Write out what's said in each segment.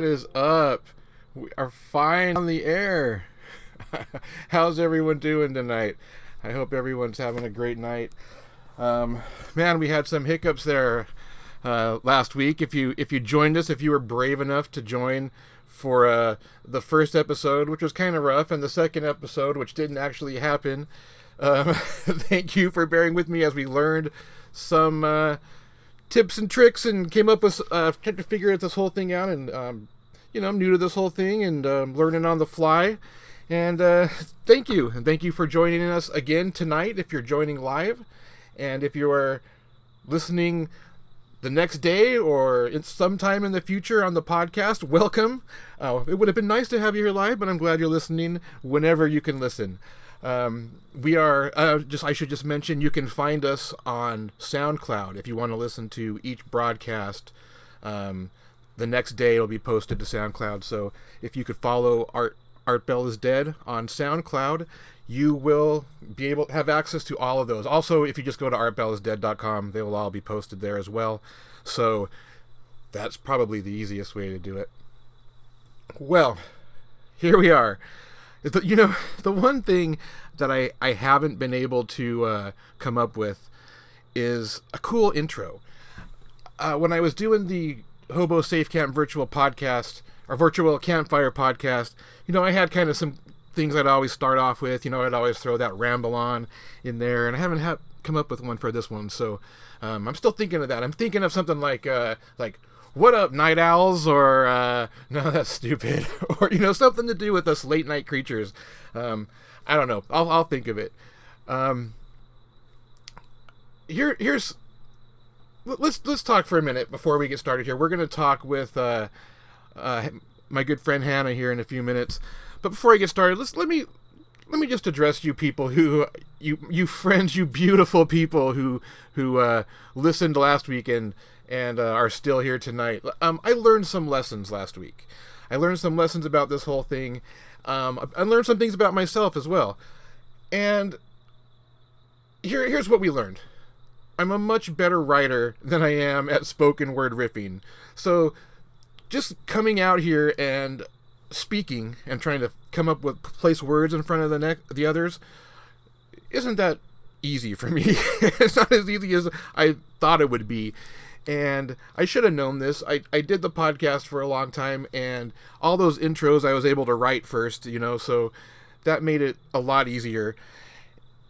What is up? We are fine on the air. How's everyone doing tonight? I hope everyone's having a great night. Um, man, we had some hiccups there uh, last week. If you if you joined us, if you were brave enough to join for uh, the first episode, which was kind of rough, and the second episode, which didn't actually happen, um, thank you for bearing with me as we learned some. Uh, tips and tricks and came up with uh, tried to figure out this whole thing out and um, you know I'm new to this whole thing and um, learning on the fly. And uh, thank you. And thank you for joining us again tonight if you're joining live. And if you are listening the next day or sometime in the future on the podcast welcome. Uh, it would have been nice to have you here live but i'm glad you're listening whenever you can listen um, we are uh, just i should just mention you can find us on soundcloud if you want to listen to each broadcast. Um, the next day it'll be posted to soundcloud so if you could follow art art bell is dead on soundcloud you will be able to have access to all of those. Also if you just go to artbellisdead.com they will all be posted there as well. So that's probably the easiest way to do it. Well here we are the, you know the one thing that I, I haven't been able to uh, come up with is a cool intro. Uh, when I was doing the Hobo Safe Camp virtual podcast or virtual campfire podcast, you know, I had kind of some things I'd always start off with. You know, I'd always throw that ramble on in there, and I haven't had, come up with one for this one. So um, I'm still thinking of that. I'm thinking of something like uh, like what up night owls or uh, no that's stupid. Or you know something to do with us late night creatures. Um, i don't know. I'll, I'll think of it. Um, here here's let's let's talk for a minute before we get started here. We're going to talk with uh, uh, my good friend hannah here in a few minutes. But before i get started let's let me let me just address you people who you you friends you beautiful people who who uh, listened last week and and uh, are still here tonight. Um, I learned some lessons last week. I learned some lessons about this whole thing. Um, I learned some things about myself as well. And here, here's what we learned. I'm a much better writer than I am at spoken word riffing. So, just coming out here and speaking and trying to come up with place words in front of the neck the others isn't that easy for me. it's not as easy as I thought it would be And I should have known this. I, I did the podcast for a long time, and all those intros I was able to write first, you know, so that made it a lot easier.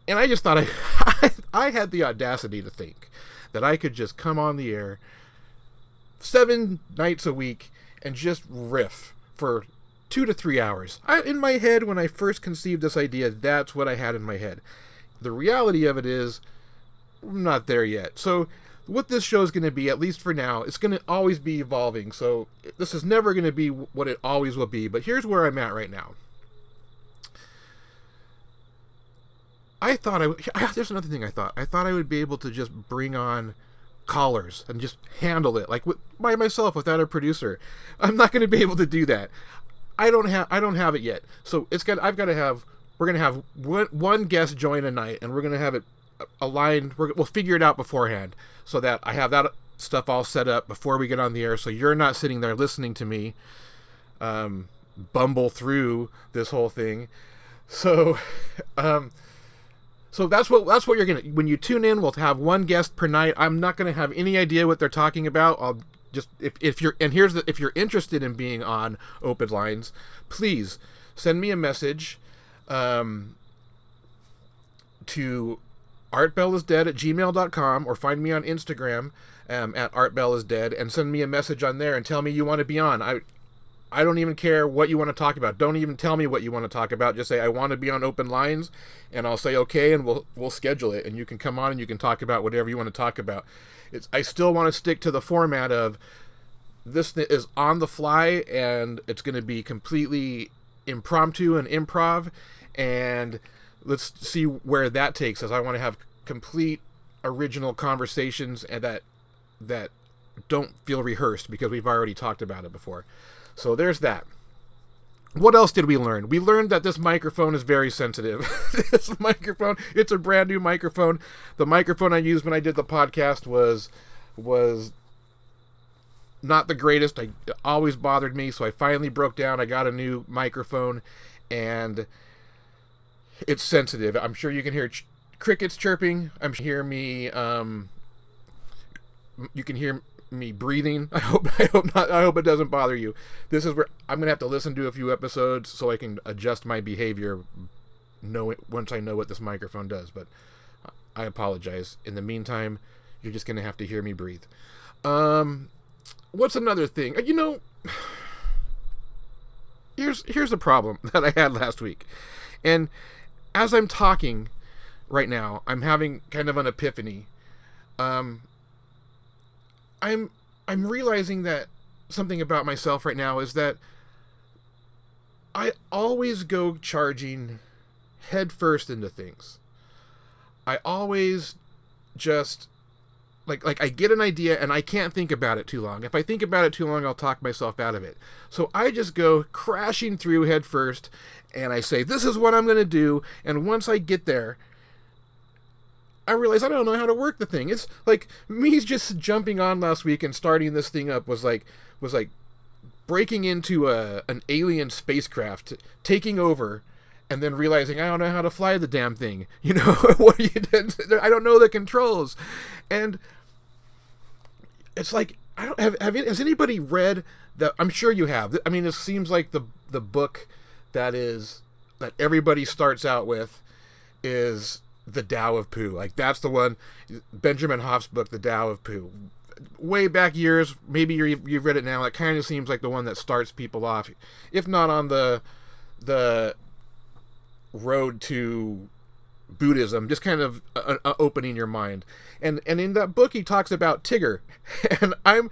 And I just thought I, I had the audacity to think that I could just come on the air seven nights a week and just riff for two to three hours. I, in my head, when I first conceived this idea, that's what I had in my head. The reality of it is, I'm not there yet. So, what this show is going to be, at least for now, it's going to always be evolving. So, this is never going to be what it always will be. But here's where I'm at right now. I thought I would. There's another thing I thought. I thought I would be able to just bring on callers and just handle it like with, by myself without a producer. I'm not going to be able to do that. I don't have I don't have it yet. So it's got I've got to have we're going to have one, one guest join a night and we're going to have it aligned. we will figure it out beforehand so that I have that stuff all set up before we get on the air. So you're not sitting there listening to me um, bumble through this whole thing. So, um, so that's what that's what you're gonna when you tune in. We'll have one guest per night. I'm not gonna have any idea what they're talking about. I'll just if, if you're and here's the if you're interested in being on open lines please send me a message um, to artbellisdead at gmail.com or find me on instagram um, at artbellisdead and send me a message on there and tell me you want to be on i I don't even care what you want to talk about. Don't even tell me what you want to talk about. Just say I want to be on open lines, and I'll say okay, and we'll we'll schedule it, and you can come on and you can talk about whatever you want to talk about. It's I still want to stick to the format of this is on the fly and it's going to be completely impromptu and improv and let's see where that takes us. I want to have complete original conversations and that that don't feel rehearsed because we've already talked about it before. So there's that. What else did we learn? We learned that this microphone is very sensitive. this microphone, it's a brand new microphone. The microphone I used when I did the podcast was was not the greatest. I always bothered me, so I finally broke down. I got a new microphone and it's sensitive. I'm sure you can hear ch- crickets chirping. I'm sure hear me um you can hear me breathing. I hope I hope not I hope it doesn't bother you. This is where I'm to have to listen to a few episodes so I can adjust my behavior know it once I know what this microphone does, but I apologize. In the meantime, you're just to have to hear me breathe. Um what's another thing? You know, here's here's the problem that I had last week. And as I'm talking right now, I'm having kind of an epiphany. Um I'm I'm realizing that something about myself right now is that I always go charging headfirst into things. I always just like like I get an idea and I can't think about it too long. If I think about it too long, I'll talk myself out of it. So I just go crashing through headfirst and I say, "This is what I'm going to do." And once I get there, I realize I don't know how to work the thing. It's like me just jumping on last week and starting this thing up was like was like breaking into a an alien spacecraft, taking over, and then realizing I don't know how to fly the damn thing. You know what you I don't know the controls, and it's like I don't have, have has anybody read that? I'm sure you have. I mean, it seems like the the book that is that everybody starts out with is the Tao of Pooh. Like that's the one, Benjamin Hoff's book, The Tao of Pooh. Way back years, maybe you you've read it now. It kind of seems like the one that starts people off, if not on the the road to Buddhism, just kind of uh, uh, opening your mind. And and in that book, he talks about Tigger, and I'm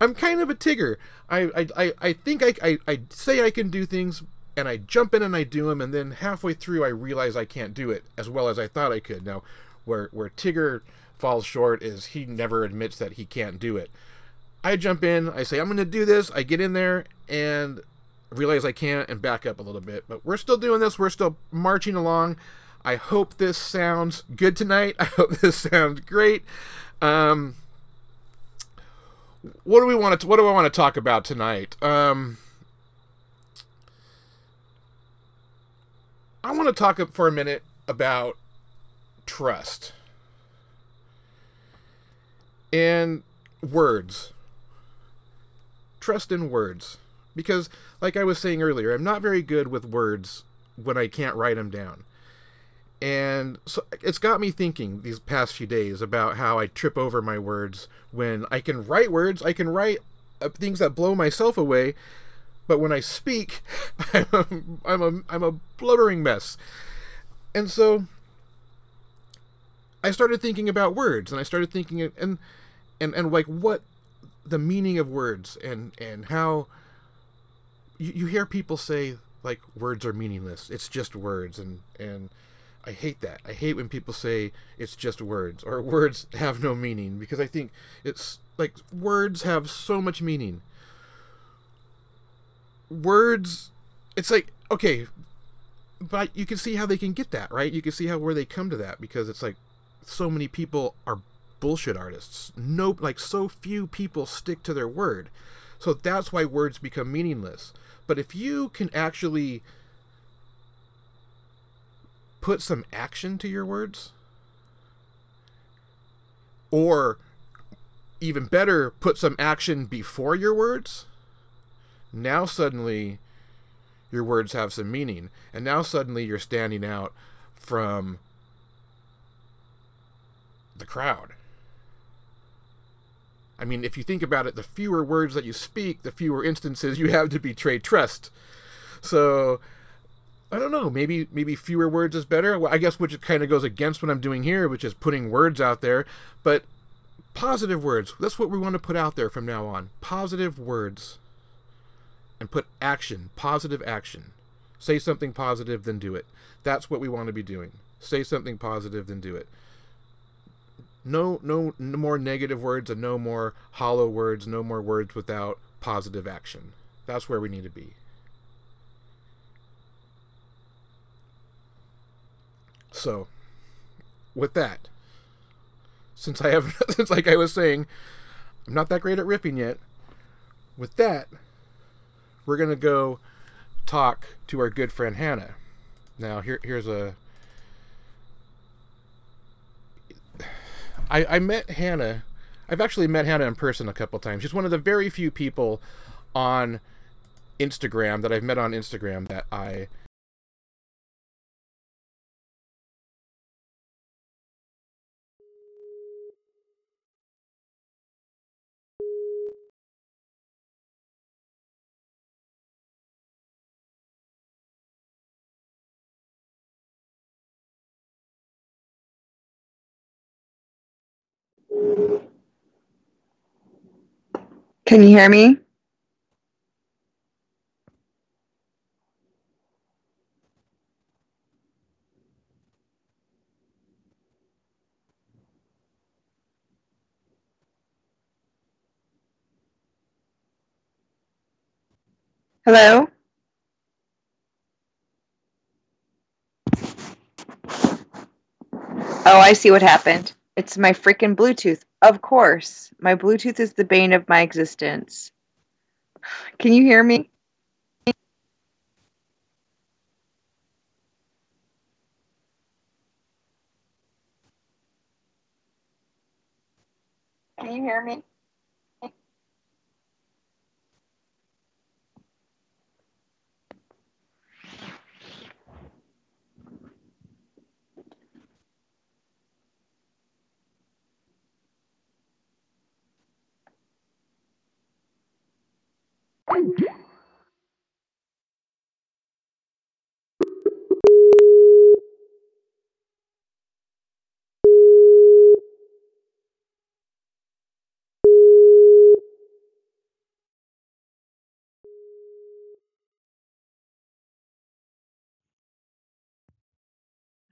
I'm kind of a Tigger. I I, I think I, I I say I can do things, and I jump in and I do them, and then halfway through I realize I can't do it as well as I thought I could. Now, where where Tigger falls short is he never admits that he can't do it. I jump in, I say I'm going to do this, I get in there and realize I can't and back up a little bit. But we're still doing this, we're still marching along. I hope this sounds good tonight. I hope this sounds great. Um, what do we want to? What do I want to talk about tonight? Um, I want to talk for a minute about trust. And words. Trust in words. Because, like I was saying earlier, I'm not very good with words when I can't write them down. And so it's got me thinking these past few days about how I trip over my words when I can write words, I can write uh, things that blow myself away, but when I speak, I'm a, I'm a, I'm a blubbering mess. And so I started thinking about words and I started thinking and and and like what the meaning of words and and how you, you hear people say like words are meaningless. It's just words and and I hate that. I hate when people say it's just words or words have no meaning because I think it's like words have so much meaning. Words it's like okay, but you can see how they can get that, right? You can see how where they come to that because it's like so many people are bullshit artists. No like so few people stick to their word. So that's why words become meaningless. But if you can actually put some action to your words, or even better, put some action before your words, now suddenly your words have some meaning. And now suddenly you're standing out from the crowd. I mean, if you think about it, the fewer words that you speak, the fewer instances you have to betray trust. So, I don't know. Maybe maybe fewer words is better. Well, I guess which kind of goes against what I'm doing here, which is putting words out there. But positive words. That's what we want to put out there from now on. Positive words. And put action. Positive action. Say something positive, then do it. That's what we want to be doing. Say something positive, then do it no, no, no more negative words and no more hollow words, no more words without positive action. That's where we need to be. So, with that, since I have, since like I was saying, I'm not that great at ripping yet. With that, we're gonna go talk to our good friend Hannah. Now, here, here's a I, I met Hannah. I've actually met Hannah in person a couple times. She's one of the very few people on Instagram that I've met on Instagram that I Can you hear me? Hello? Oh, I see what happened. It's my freaking Bluetooth. Of course. My Bluetooth is the bane of my existence. Can you hear me? Can you hear me?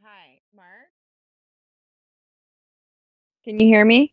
Hi, Mark. Can you hear me?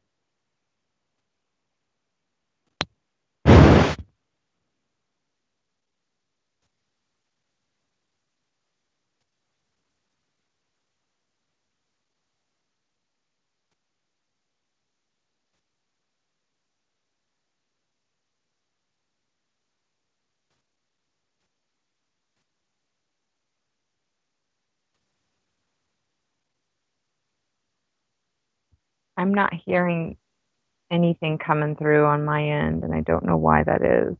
I'm not hearing anything coming through on my end, and I don't know why that is.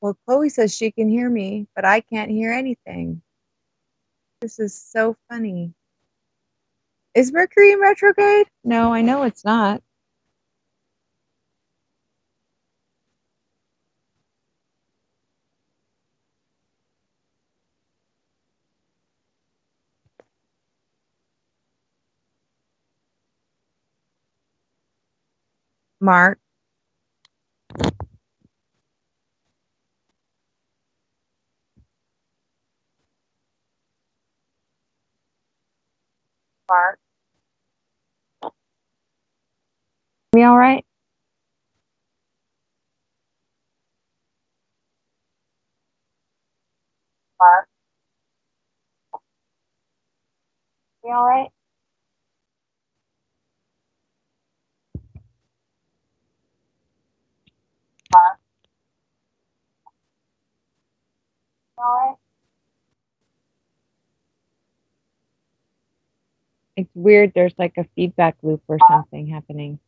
Well, Chloe says she can hear me, but I can't hear anything. This is so funny. Is Mercury in retrograde? No, I know it's not. Mark. Mark. Me all right? Mark. Me all right? It's weird. There's like a feedback loop or something happening.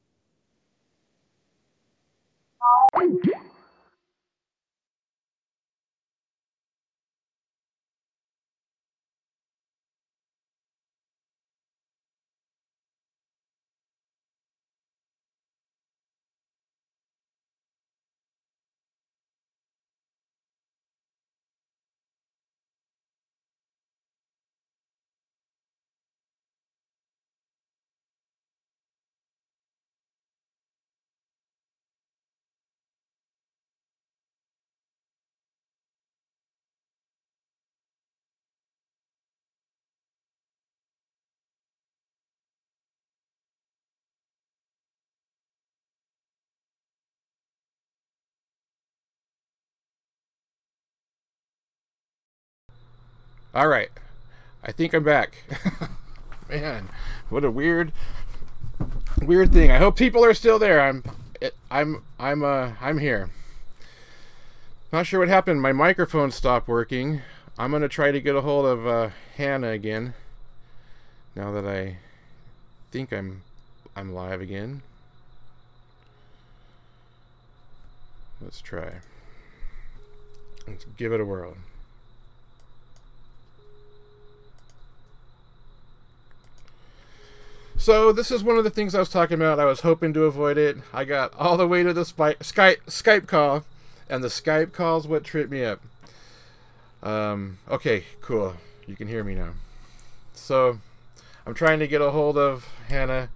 All right. I think I'm back. Man, what a weird weird thing. I hope people are still there. I'm I'm I'm uh I'm here. Not sure what happened. My microphone stopped working. I'm going to try to get a hold of uh, Hannah again. Now that I think I'm I'm live again. Let's try. Let's give it a whirl. So this is one of the things I was talking about. I was hoping to avoid it. I got all the way to the Skype Skype call, and the Skype call's what tripped me up. Um, okay, cool. You can hear me now. So I'm trying to get a hold of Hannah.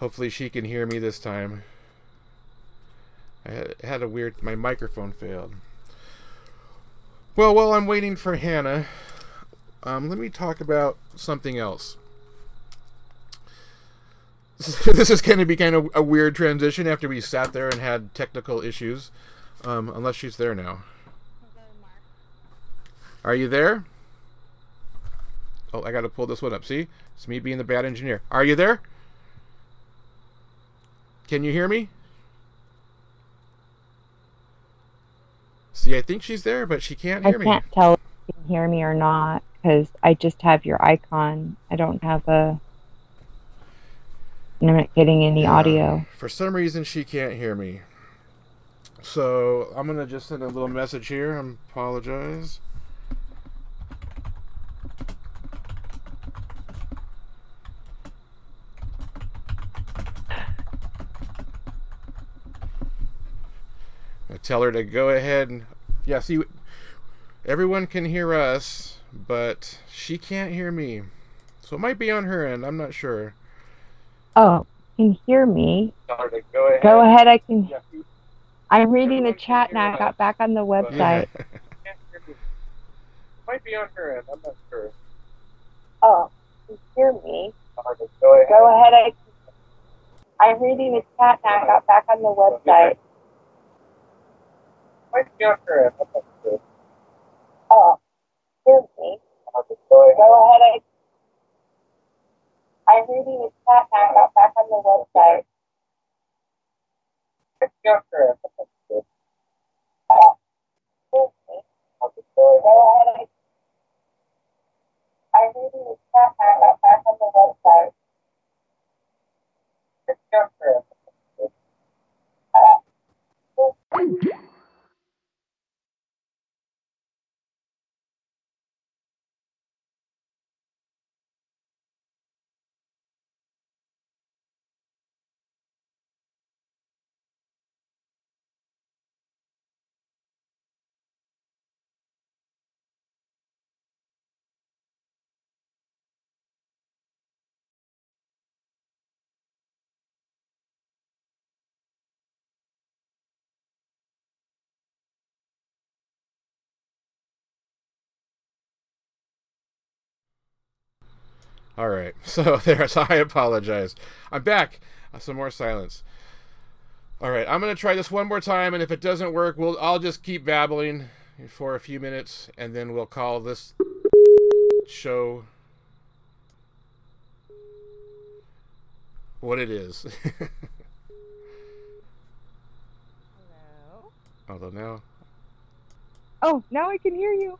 Hopefully she can hear me this time. I had, had a weird. My microphone failed. Well, while I'm waiting for Hannah, um, let me talk about something else. this is going to be kind of a weird transition after we sat there and had technical issues. Um, unless she's there now. Are you there? Oh, I got to pull this one up. See? It's me being the bad engineer. Are you there? Can you hear me? See, I think she's there, but she can't hear me. I me. can't tell if you can hear me or not because I just have your icon. I don't have a. I'm not getting any Yeah. audio. For some reason, she can't hear me. So I'm gonna just send a little message here. I apologize. I tell her to go ahead and yeah. See, everyone can hear us, but she can't hear me. So it might be on her end. I'm not sure. Oh, you can hear me. Go ahead. Go ahead. I can. Yeah. I'm reading the chat now. I got back on the website. Might be on her end. I'm not sure. Oh, you can hear me. Go ahead. Go ahead. I I'm reading the chat now. I got back on the website. Might be on her end. I'm not sure. Oh, hear me. Go ahead. Go ahead. I heard he was caught got back on the website. Uh, I heard he was caught now got back on the website. All right. So there's. I apologize. I'm back. Uh, Some more silence. All right. I'm gonna try this one more time, and if it doesn't work, we'll. I'll just keep babbling for a few minutes, and then we'll call this show what it is. Hello. Although now, Oh, now I can hear you.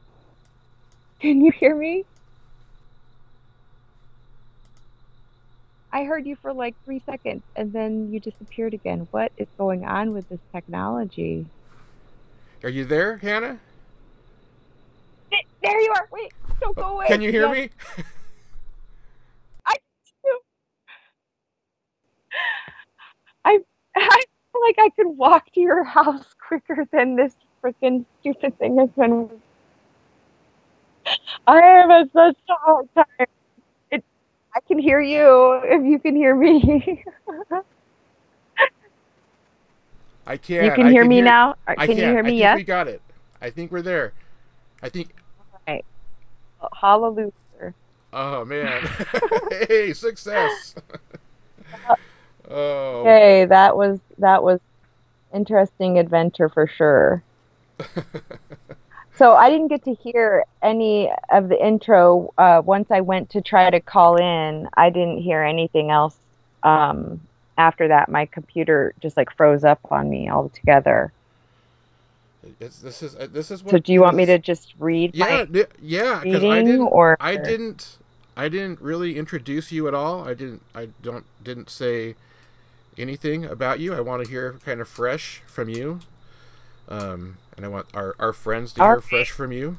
Can you hear me? I heard you for like three seconds and then you disappeared again. What is going on with this technology? are you there, Hannah? There you are. Wait, don't go oh, away. Can you hear Yes, me? I. I I feel like I could walk to your house quicker than this freaking stupid thing has been. I am at such a hard time. I can hear you if you can hear me. I can. you can I hear me now. Or I Can you hear me? think Yes. we got it. I think we're there. I think. Hallelujah. Oh man! hey, success! oh. Okay, that was that was interesting adventure for sure. So I didn't get to hear any of the intro. Uh, once I went to try to call in, I didn't hear anything else. Um, after that, my computer just like froze up on me altogether. It's, this is uh, this is what. So do you want me to just read Yeah, yeah. Because I didn't. or I didn't. I didn't really introduce you at all. I didn't. I don't. Didn't say anything about you. I want to hear kind of fresh from you. Um, and I want our our friends to hear fresh from you.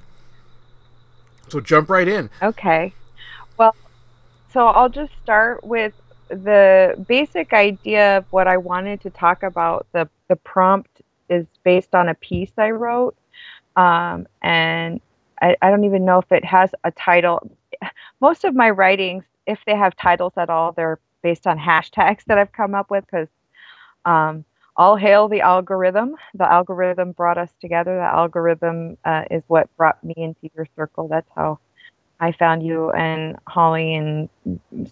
So jump right in. Okay. Well, so I'll just start with the basic idea of what I wanted to talk about. The the prompt is based on a piece I wrote. Um, and I, I don't even know if it has a title. Most of my writings, if they have titles at all, they're based on hashtags that I've come up with because um, all hail the algorithm. The algorithm brought us together. The algorithm uh, is what brought me into your circle. That's how I found you and Holly and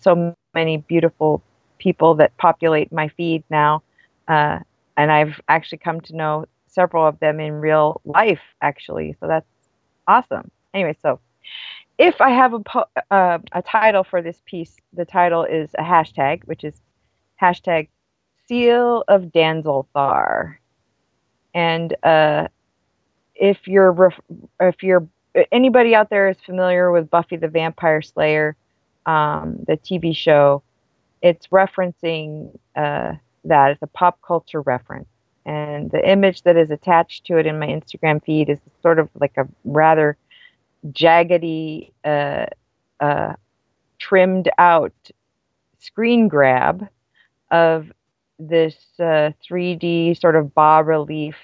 so many beautiful people that populate my feed now. Uh, and I've actually come to know several of them in real life, actually. So that's awesome. Anyway, so if I have a, po- uh, a title for this piece, the title is a hashtag, which is hashtag Seal of Danzalthar. And uh, if you're if you're anybody out there is familiar with Buffy the Vampire Slayer, um, the TV show, it's referencing uh, that. It's a pop culture reference. And the image that is attached to it in my Instagram feed is sort of like a rather jaggedy, uh, uh, trimmed out screen grab of this uh, 3D sort of bas relief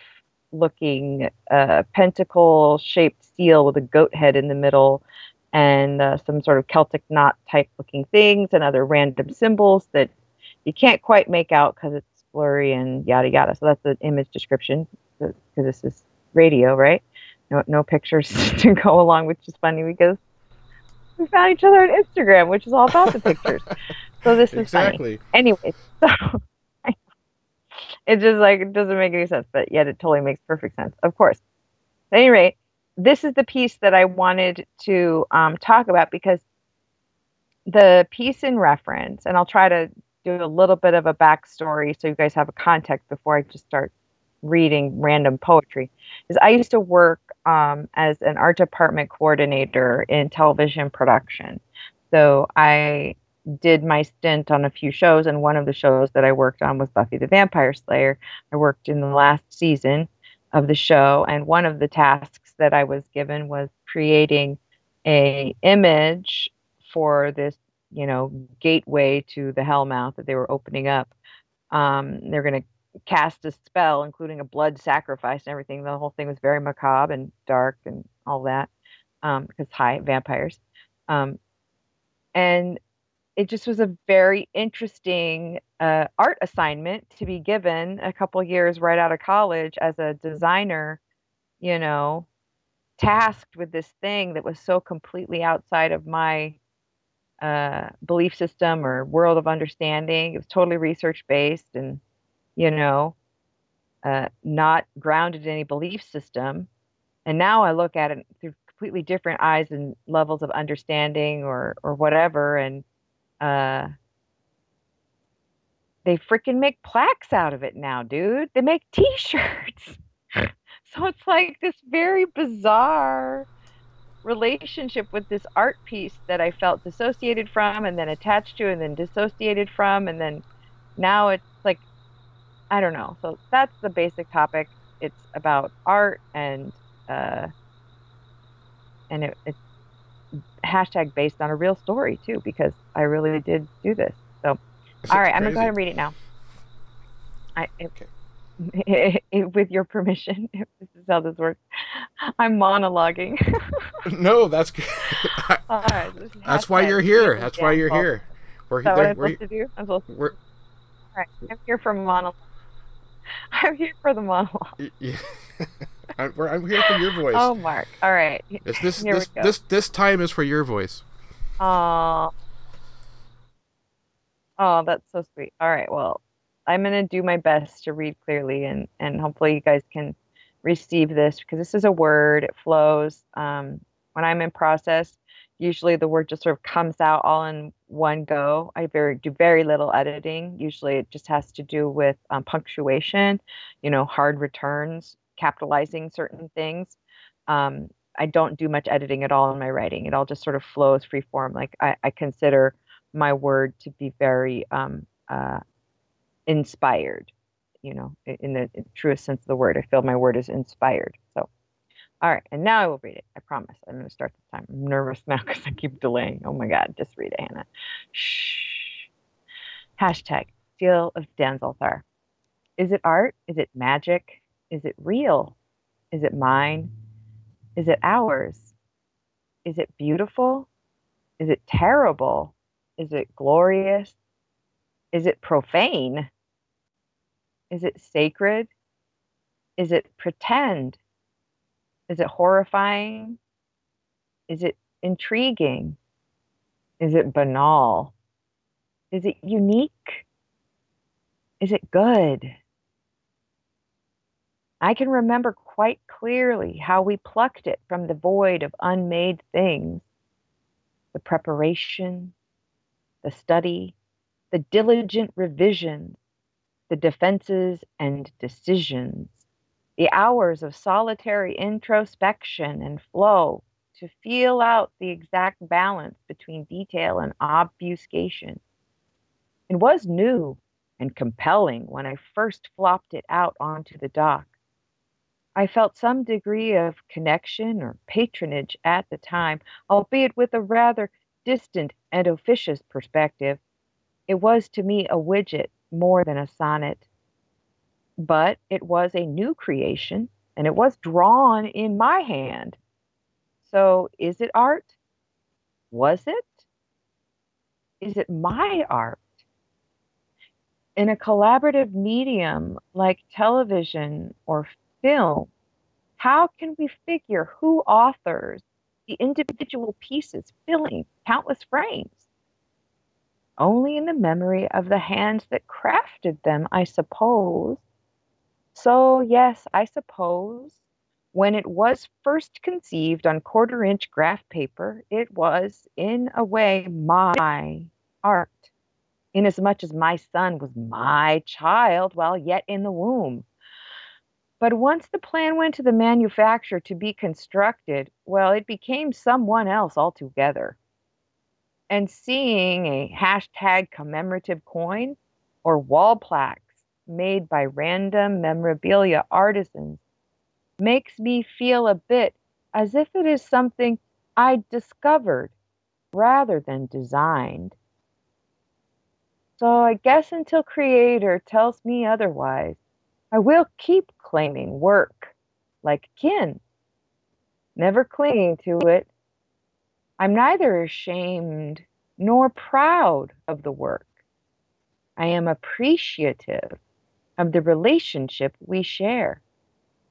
looking uh, pentacle shaped seal with a goat head in the middle and uh, some sort of Celtic knot type looking things and other random symbols that you can't quite make out because it's blurry and yada yada. So that's the image description because this is radio, right? No, no pictures to go along, which is funny because we found each other on Instagram, which is all about the pictures. So this is funny Exactly. anyway, so it just like it doesn't make any sense, but yet it totally makes perfect sense, of course. At any rate, this is the piece that I wanted to um, talk about because the piece in reference, and I'll try to do a little bit of a backstory so you guys have a context before I just start reading random poetry. Is I used to work um, as an art department coordinator in television production, so I did my stint on a few shows, and one of the shows that I worked on was Buffy the Vampire Slayer. I worked in the last season of the show, and one of the tasks that I was given was creating a image for this, you know, gateway to the Hellmouth that they were opening up. Um, they're going to cast a spell, including a blood sacrifice and everything. The whole thing was very macabre and dark and all that, um, because hi, vampires. Um, and it just was a very interesting uh, art assignment to be given a couple years right out of college as a designer, you know, tasked with this thing that was so completely outside of my uh, belief system or world of understanding. It was totally research based and, you know, uh, not grounded in any belief system. And now I look at it through completely different eyes and levels of understanding or or whatever and uh they freaking make plaques out of it now dude. They make t-shirts. So it's like this very bizarre relationship with this art piece that i felt dissociated from and then attached to and then dissociated from and then now it's like i don't know. So that's the basic topic. It's about art and uh and it, it's hashtag based on a real story too because I really did do this. So, all right, I'm gonna go ahead and read it now. I it, okay. it, with your permission, if this is how this works, I'm monologuing. no, that's good. right, that's why you're here. That's why you're here. We're, that what I'm supposed to do? I'm supposed to. We're, all right, I'm here for monologue. I'm here for the monologue. Yeah. I'm, I'm, here for your voice. Oh, Mark. All right. It's this here this this this time is for your voice. Oh. Oh, that's so sweet. All right. Well, I'm gonna do my best to read clearly, and and hopefully you guys can receive this because this is a word. It flows. Um, when I'm in process, usually the word just sort of comes out all in one go. I very do very little editing. Usually it just has to do with um, punctuation, you know, hard returns, capitalizing certain things. Um, I don't do much editing at all in my writing. It all just sort of flows free form. Like I, I consider my word to be very um, uh, inspired, you know, in the truest sense of the word. I feel my word is inspired. So, all right. And now I will read it. I promise. I'm going to start this time. I'm nervous now because I keep delaying. Oh my God. Just read it, Hannah. Shh. Hashtag Seal of Danzalthar. Is it art? Is it magic? Is it real? Is it mine? Is it ours? Is it beautiful? Is it terrible? Is it glorious? Is it profane? Is it sacred? Is it pretend? Is it horrifying? Is it intriguing? Is it banal? Is it unique? Is it good? I can remember quite clearly how we plucked it from the void of unmade things the preparation, the study, the diligent revision, the defenses and decisions, the hours of solitary introspection and flow to feel out the exact balance between detail and obfuscation. It was new and compelling when I first flopped it out onto the dock. I felt some degree of connection or patronage at the time, albeit with a rather distant and officious perspective. It was to me a widget more than a sonnet. But it was a new creation, and it was drawn in my hand. So is it art? Was it? Is it my art? In a collaborative medium like television or film, how can we figure who authors the individual pieces filling countless frames? Only in the memory of the hands that crafted them, I suppose. So, yes, I suppose when it was first conceived on quarter inch graph paper, it was, in a way, my art, inasmuch as my son was my child while yet in the womb. But once the plan went to the manufacturer to be constructed, well, it became someone else altogether. And seeing a hashtag commemorative coin or wall plaques made by random memorabilia artisans makes me feel a bit as if it is something I discovered rather than designed. So I guess until Creator tells me otherwise, I will keep claiming work like kin, never clinging to it. I'm neither ashamed nor proud of the work. I am appreciative of the relationship we share.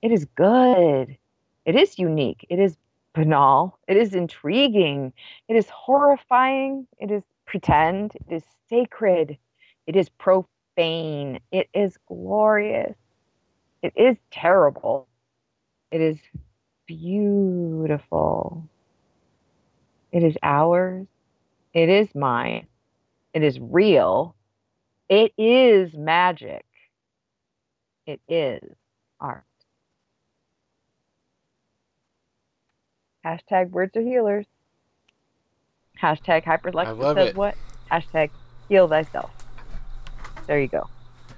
It is good. It is unique. It is banal. It is intriguing. It is horrifying. It is pretend. It is sacred. It is profane. It is glorious. It is terrible. It is beautiful. It is ours. It is mine. It is real. It is magic. It is art. Hashtag words are healers. Hashtag hyperlexa love says it. what? Hashtag heal thyself. There you go.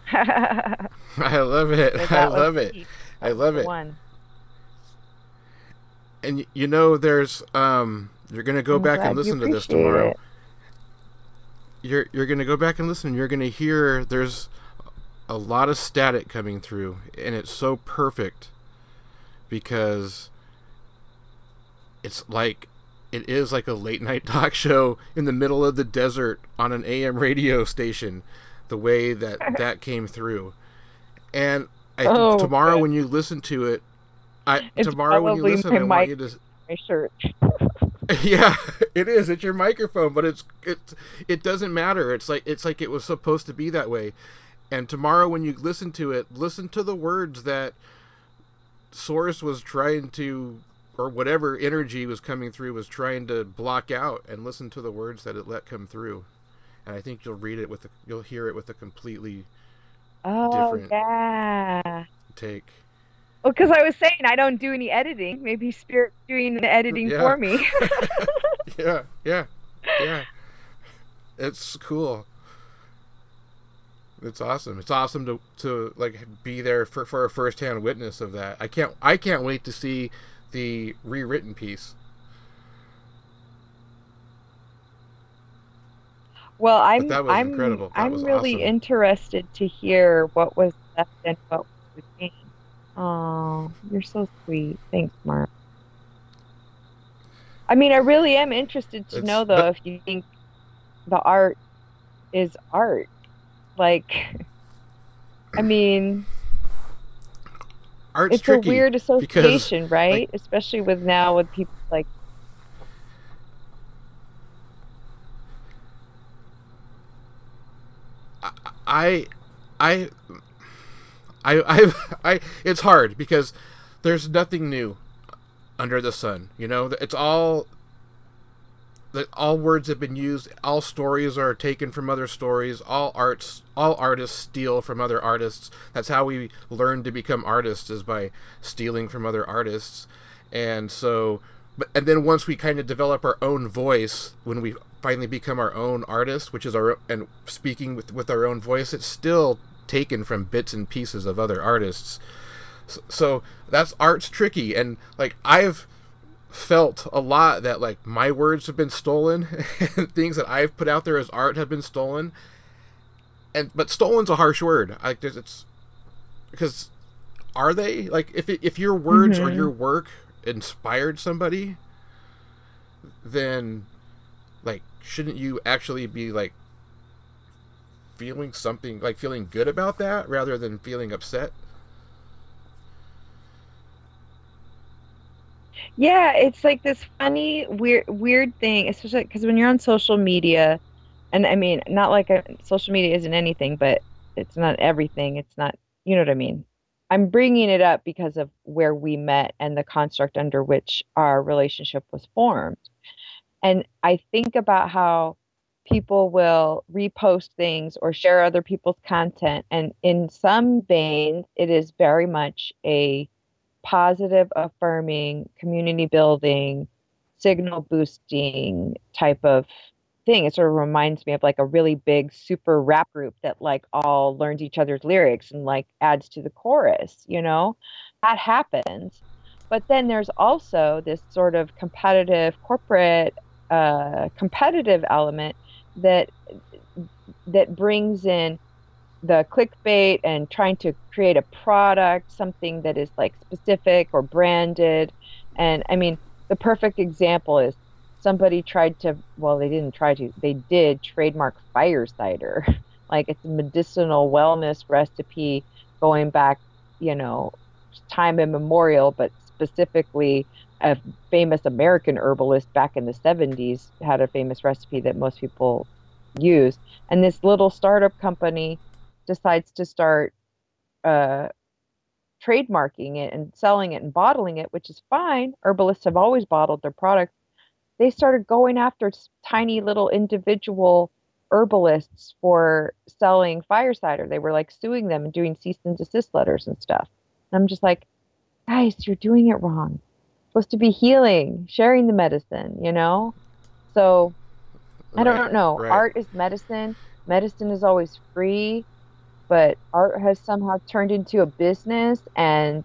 I love it. I love it. deep. I love it. One. And you know, there's um, you're gonna go I'm back and listen to this tomorrow. it. You're you're gonna go back and listen. You're gonna hear there's a lot of static coming through, and it's so perfect because it's like it is like a late night talk show in the middle of the desert on an AM radio station. The way that that came through, and I Oh, tomorrow good. when you listen to it, I It's tomorrow when you listen, I want you to My shirt. yeah, it is. It's your microphone, but it's it's it doesn't matter. It's like it's like it was supposed to be that way. And tomorrow when you listen to it, listen to the words that Source was trying to or whatever energy was coming through was trying to block out and listen to the words that it let come through. And I think you'll read it with a, you'll hear it with a completely Oh Different. yeah. take. Well, because I was saying I don't do any editing. Maybe Spirit doing the editing Yeah. for me. yeah, yeah, yeah. It's cool. It's awesome. It's awesome to to like be there for for a first hand witness of that. I can't I can't wait to see the rewritten piece. Well, I'm I'm I'm really awesome. interested to hear what was left and what was retained. Oh, you're so sweet. Thanks, Mark. I mean, I really am interested to It's- know though if you think the art is art. Like, I mean, Art's it's a weird because, association, right? Especially with now with people like I, I, I, I, I, it's hard because there's nothing new under the sun. You know, it's all that all words have been used. All stories are taken from other stories. All arts, all artists steal from other artists. That's how we learn to become artists is by stealing from other artists. And so, but and then once we kind of develop our own voice, when we finally become our own artist, which is our and speaking with with our own voice, it's still taken from bits and pieces of other artists. So, so that's art's tricky, and like I've felt a lot that like my words have been stolen and things that I've put out there as art have been stolen. And but stolen's a harsh word. Like it's because are they like if it, if your words or Mhm. your work inspired somebody, then like shouldn't you actually be like feeling something like feeling good about that rather than feeling upset? Yeah, it's like this funny, weird, weird thing, especially because when you're on social media, and I mean, not like a, social media isn't anything, but it's not everything. It's not, you know what I mean? I'm bringing it up because of where we met and the construct under which our relationship was formed. And I think about how people will repost things or share other people's content. And in some veins, it is very much a positive, affirming, community building, signal boosting type of thing. It sort of reminds me of like a really big super rap group that like all learns each other's lyrics and like adds to the chorus, you know? That happens. But then there's also this sort of competitive corporate uh, competitive element that that brings in the clickbait and trying to create a product, something that is like specific or branded. And I mean, the perfect example is somebody tried to, well, they didn't try to, they did trademark fire cider. like it's a medicinal wellness recipe going back, you know, time immemorial, but specifically a famous American herbalist back in the 70s had a famous recipe that most people use. And this little startup company decides to start uh, trademarking it and selling it and bottling it, which is fine. Herbalists have always bottled their products. They started going after tiny little individual herbalists for selling fire cider. They were like suing them and doing cease and desist letters and stuff. And I'm just like, guys, you're doing it wrong. It's supposed to be healing, sharing the medicine, you know? So I don't know. right. Art is medicine. Medicine is always free, but art has somehow turned into a business. And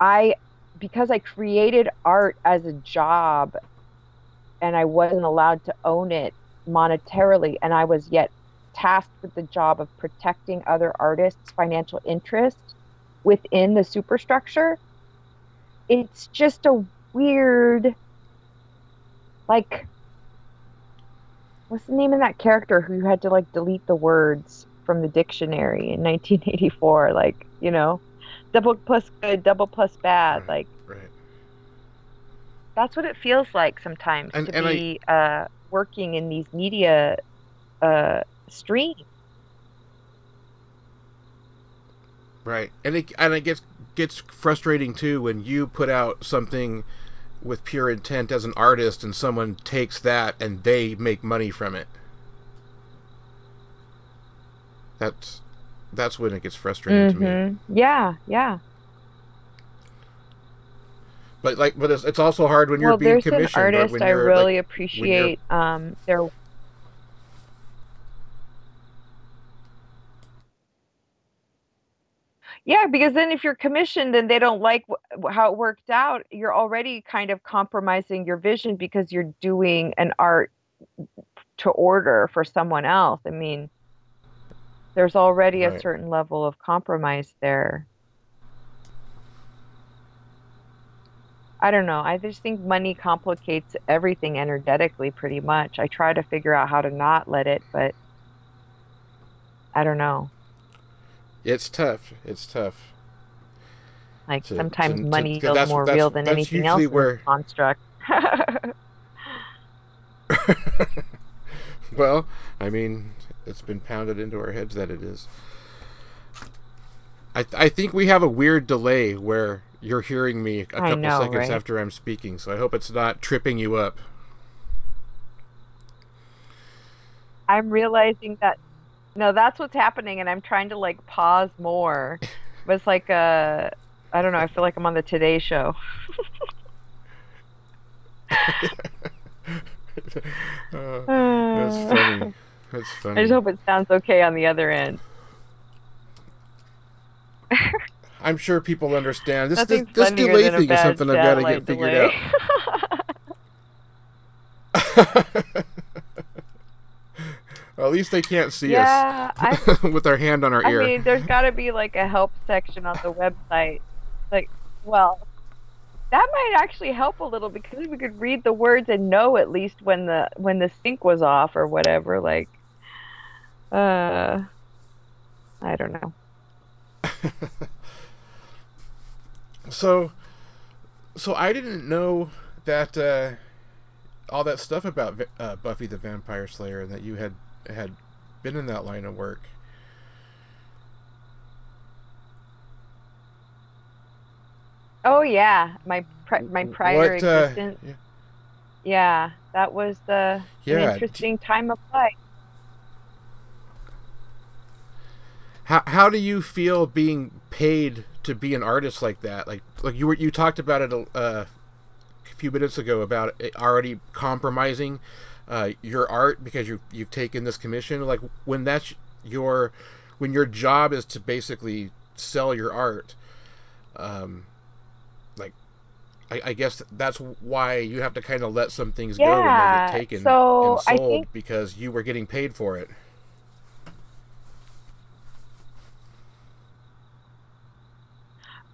I, because I created art as a job and I wasn't allowed to own it monetarily, and I was yet tasked with the job of protecting other artists' financial interest within the superstructure, it's just a weird, like, what's the name of that character who had to like delete the words from the dictionary in 1984 like you know double plus good double plus bad hmm. like Right. That's what it feels like sometimes And- to and I- be uh, working in these media uh, streams Right, and it and it gets gets frustrating too when you put out something with pure intent as an artist, and someone takes that and they make money from it. That's that's when it gets frustrating to me. Mhm. yeah yeah But like, but it's, it's also hard when you're well being there's an commissioned. or artist i really like, appreciate um their Yeah, because then if you're commissioned and they don't like wh- how it worked out, you're already kind of compromising your vision because you're doing an art to order for someone else. I mean, there's already a certain level of compromise there. I don't know. I just think money complicates everything energetically pretty much. I try to figure out how to not let it, but I don't know. It's tough. It's tough. Like To- sometimes to- money to- feels more that's- real than anything else usually in this where- construct. well, I mean, it's been pounded into our heads that it is. I, th- I think we have a weird delay where you're hearing me a couple know, seconds right? after I'm speaking, so I hope it's not tripping you up. I'm realizing that no, that's what's happening, and I'm trying to like pause more. But it's like uh, I don't know. I feel like I'm on the Today Show. Uh, that's funny. That's funny. I just hope it sounds okay on the other end. I'm sure people understand. This this, this delay thing is something I've got to get figured delay. out. Well, at least they can't see yeah, I, us with our hand on our I ear. mean, there's got to be like a help section on the website. Like, well, that might actually help a little because we could read the words and know at least when the when the sync was off or whatever. Like, uh, I don't know. so, so I didn't know that uh, all that stuff about uh, Buffy the Vampire Slayer and that you had had been in that line of work. Oh yeah, my pri- my prior What, uh, existence. yeah. Yeah, that was the Yeah, d- interesting time of life. How how do you feel being paid to be an artist like that? Like like you were you talked about it a, uh, a few minutes ago about it already compromising uh, your art because you you've taken this commission like when that's your when your job is to basically sell your art um like I, I guess that's why you have to kind of let some things go when they Yeah, get taken so and sold think- because you were getting paid for it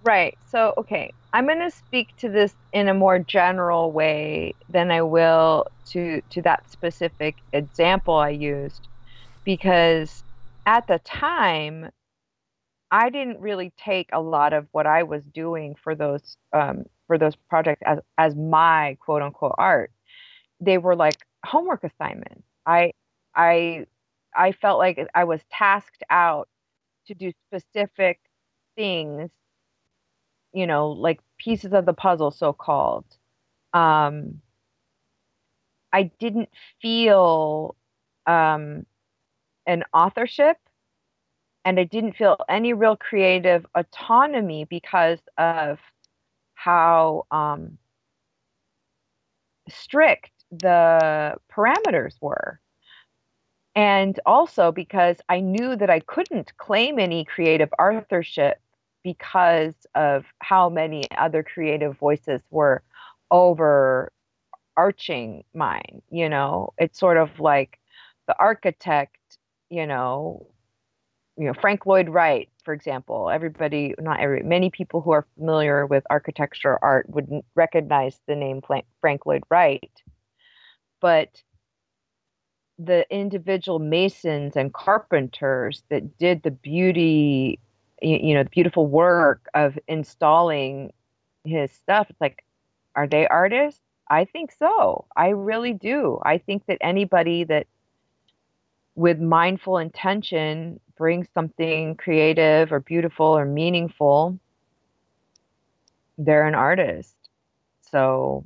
Right. So, okay, I'm going to speak to this in a more general way than I will to to that specific example I used because at the time I didn't really take a lot of what I was doing for those um, for those projects as as my quote unquote art. They were like homework assignments. I I I felt like I was tasked out to do specific things you know, like pieces of the puzzle, so called. Um, I didn't feel um, an authorship and I didn't feel any real creative autonomy because of how um, strict the parameters were. And also because I knew that I couldn't claim any creative authorship because of how many other creative voices were overarching mine you know? It's sort of like the architect you know you know frank lloyd wright for example everybody not every many people who are familiar with architecture art would recognize the name frank lloyd wright but the individual masons and carpenters that did the beauty y- you know the beautiful work of installing his stuff it's like are they artists? I think so. I really do. I think that anybody that with mindful intention brings something creative or beautiful or meaningful they're an artist. So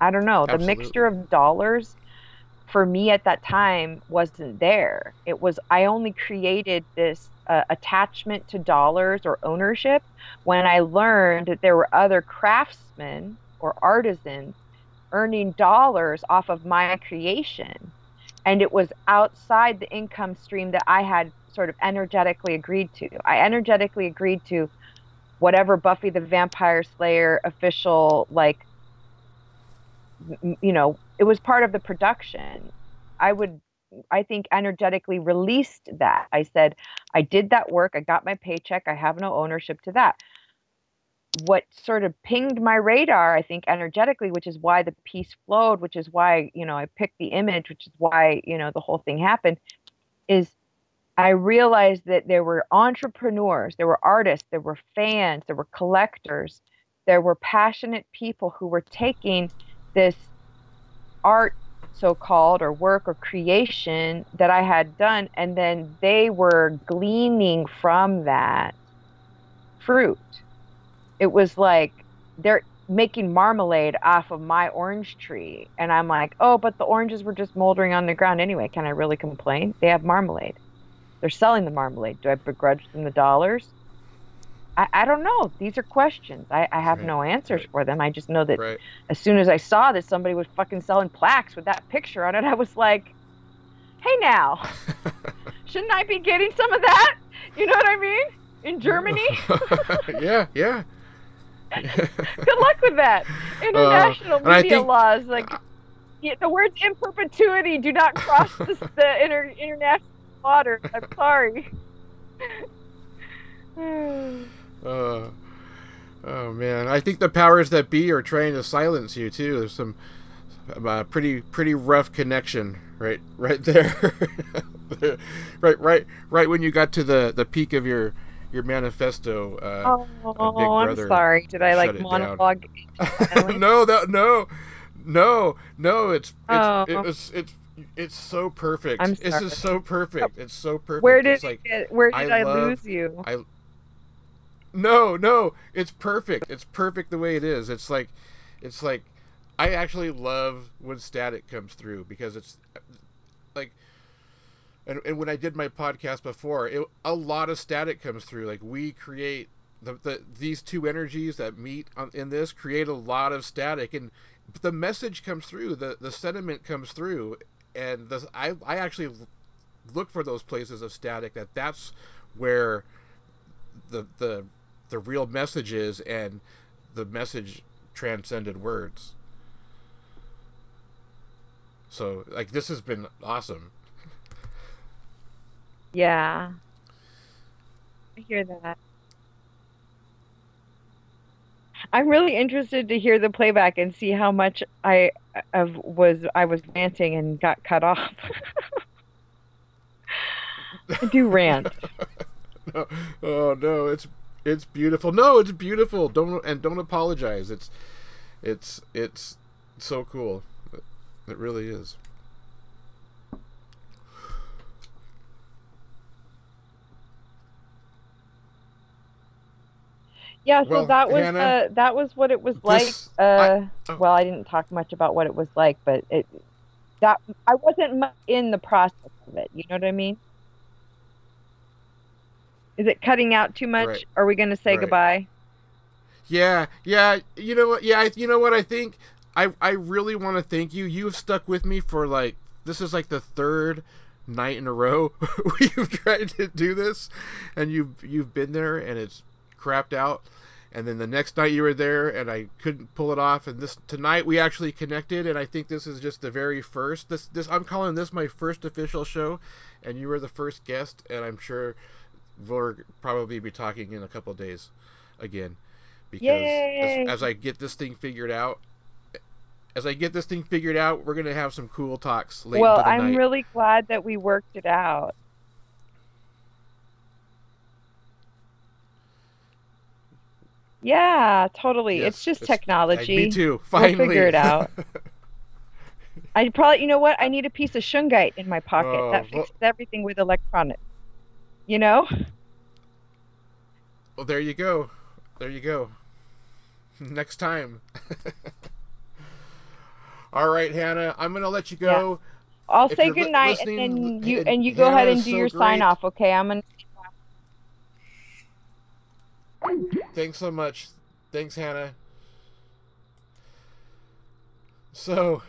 i don't know. The mixture of dollars for me at that time wasn't there. It was I only created this uh, attachment to dollars or ownership when I learned that there were other craftsmen or artisans earning dollars off of my creation. And it was outside the income stream that I had sort of energetically agreed to. I energetically agreed to whatever Buffy the Vampire Slayer official like you know, it was part of the production. I would, I think, energetically released that. I said, I did that work. I got my paycheck. I have no ownership to that. What sort of pinged my radar, I think, energetically, which is why the piece flowed, which is why, you know, I picked the image, which is why, you know, the whole thing happened, is I realized that there were entrepreneurs, there were artists, there were fans, there were collectors, there were passionate people who were taking this art so called or work or creation that I had done and then they were gleaning from that fruit. It was like they're making marmalade off of my orange tree and I'm like, "Oh, but the oranges were just moldering on the ground anyway. Can I really complain? They have marmalade. They're selling the marmalade. Do I begrudge them the dollars?" I, I don't know. These are questions. I, I have Right, no answers right. for them. I just know that right as soon as I saw that somebody was fucking selling plaques with that picture on it, I was like, hey now, shouldn't I be getting some of that? You know what I mean? In Germany? yeah yeah Good luck with that. International Uh, media think- laws. Like, yeah, the words in perpetuity do not cross the, the inter, international waters. I'm sorry. Uh, oh man, I think the powers that be are trying to silence you too. There's some uh, pretty pretty rough connection right right there, right right right when you got to the the peak of your your manifesto. Uh, oh, I'm Brother sorry. Did I like monologue? no, that no, no, no. It's it's Oh. it was it's it's so perfect. I'm sorry. This is so perfect. It's so perfect. Where did it's like get, where I did I, love- lose you? I No, no, it's perfect. It's perfect the way it is. It's like it's like I actually love when static comes through because it's like and, and when I did my podcast before, it, a lot of static comes through. Like we create the, the these two energies that meet on, in this create a lot of static and the message comes through, the the sentiment comes through, and the, I I actually look for those places of static that that's where the the the real message is and the message transcended words so like this has been awesome Yeah. I hear that. I'm really interested to hear the playback and see how much I of was I was ranting and got cut off. I do rant. no, oh no it's it's beautiful no it's beautiful don't and don't apologize it's it's it's so cool it, really is Yeah, so Well, that was Hannah, uh, that was what it was like. this- Uh, I- oh. well, I didn't talk much about what it was like, but it that I wasn't in the process of it. You know what I mean? Is it cutting out too much? Right. Are we going to say Right. goodbye? Yeah, yeah. You know what? Yeah, I, you know what? I think I I really want to thank you. You've stuck with me for like this is like the third night in a row we've tried to do this, and you've you've been there and it's crapped out. And then the next night you were there and I couldn't pull it off. And this tonight we actually connected, and I think this is just the very first. This this I'm calling this my first official show, and you were the first guest, and I'm sure we'll probably be talking in a couple days again because as, as I get this thing figured out, as I get this thing figured out, we're gonna have some cool talks later. well, the I'm night. really glad that we worked it out. Yeah, totally. it's just it's- technology. me too. Finally, We'll figure it out. I probably, you know what? I need a piece of shungite in my pocket. Oh, that well- fixes everything with electronics. You know? well, there you go. There you go. Next time. All right, Hannah. I'm gonna let you go. Yeah. I'll If say good night, and then you and you go ahead and do so your sign off. Okay, I'm gonna. Thanks so much. Thanks, Hannah. So,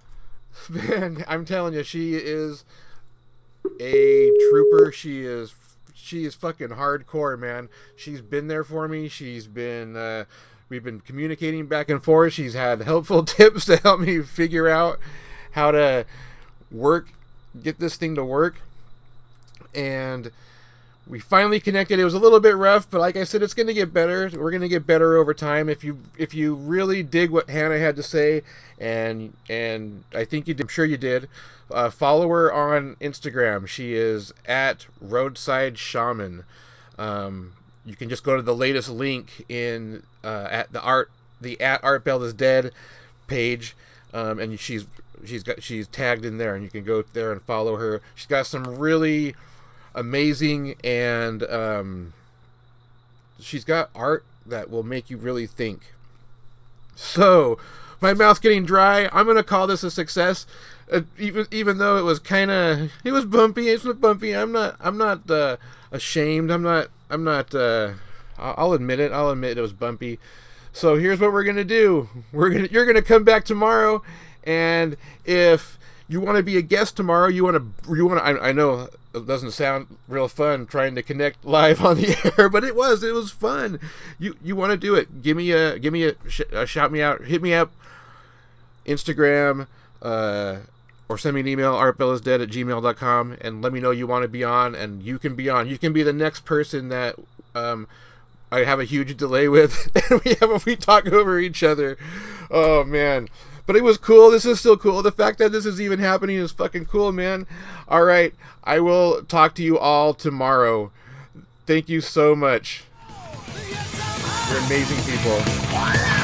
man, I'm telling you, she is a trooper. She is she is fucking hardcore, man. She's been there for me. She's been uh, we've been communicating back and forth. She's had helpful tips to help me figure out how to work, get this thing to work, and we finally connected. It was a little bit rough, but like I said, it's going to get better. We're going to get better over time. If you if you really dig what Hannah had to say, and and I think you did, I'm sure you did. Uh, follow her on Instagram. She is at Roadside Shaman. Um, you can just go to the latest link in uh, at the art the at Art Bell is Dead page, um, and she's she's got she's tagged in there, and you can go there and follow her. She's got some really amazing and um, she's got art that will make you really think. So, my mouth's getting dry. I'm gonna call this a success, uh, even even though it was kind of it was bumpy. It's not bumpy. I'm not I'm not uh, ashamed. I'm not I'm not. Uh, I'll I'll admit it. I'll admit it was bumpy. So here's what we're gonna do. We're gonna you're gonna come back tomorrow, and if you want to be a guest tomorrow, you want to you want to. I, I know it doesn't sound real fun trying to connect live on the air, but it was it was fun. You you want to do it? Give me a give me a, sh- a shout me out. Hit me up. Instagram. Uh, or send me an email artbellisdead at gmail.com and let me know you want to be on and you can be on you can be the next person that um, I have a huge delay with, and we have we talk over each other. Oh man, but it was cool. This is still cool. The fact that this is even happening is fucking cool, man. All right, I will talk to you all tomorrow. Thank you so much. You're amazing people.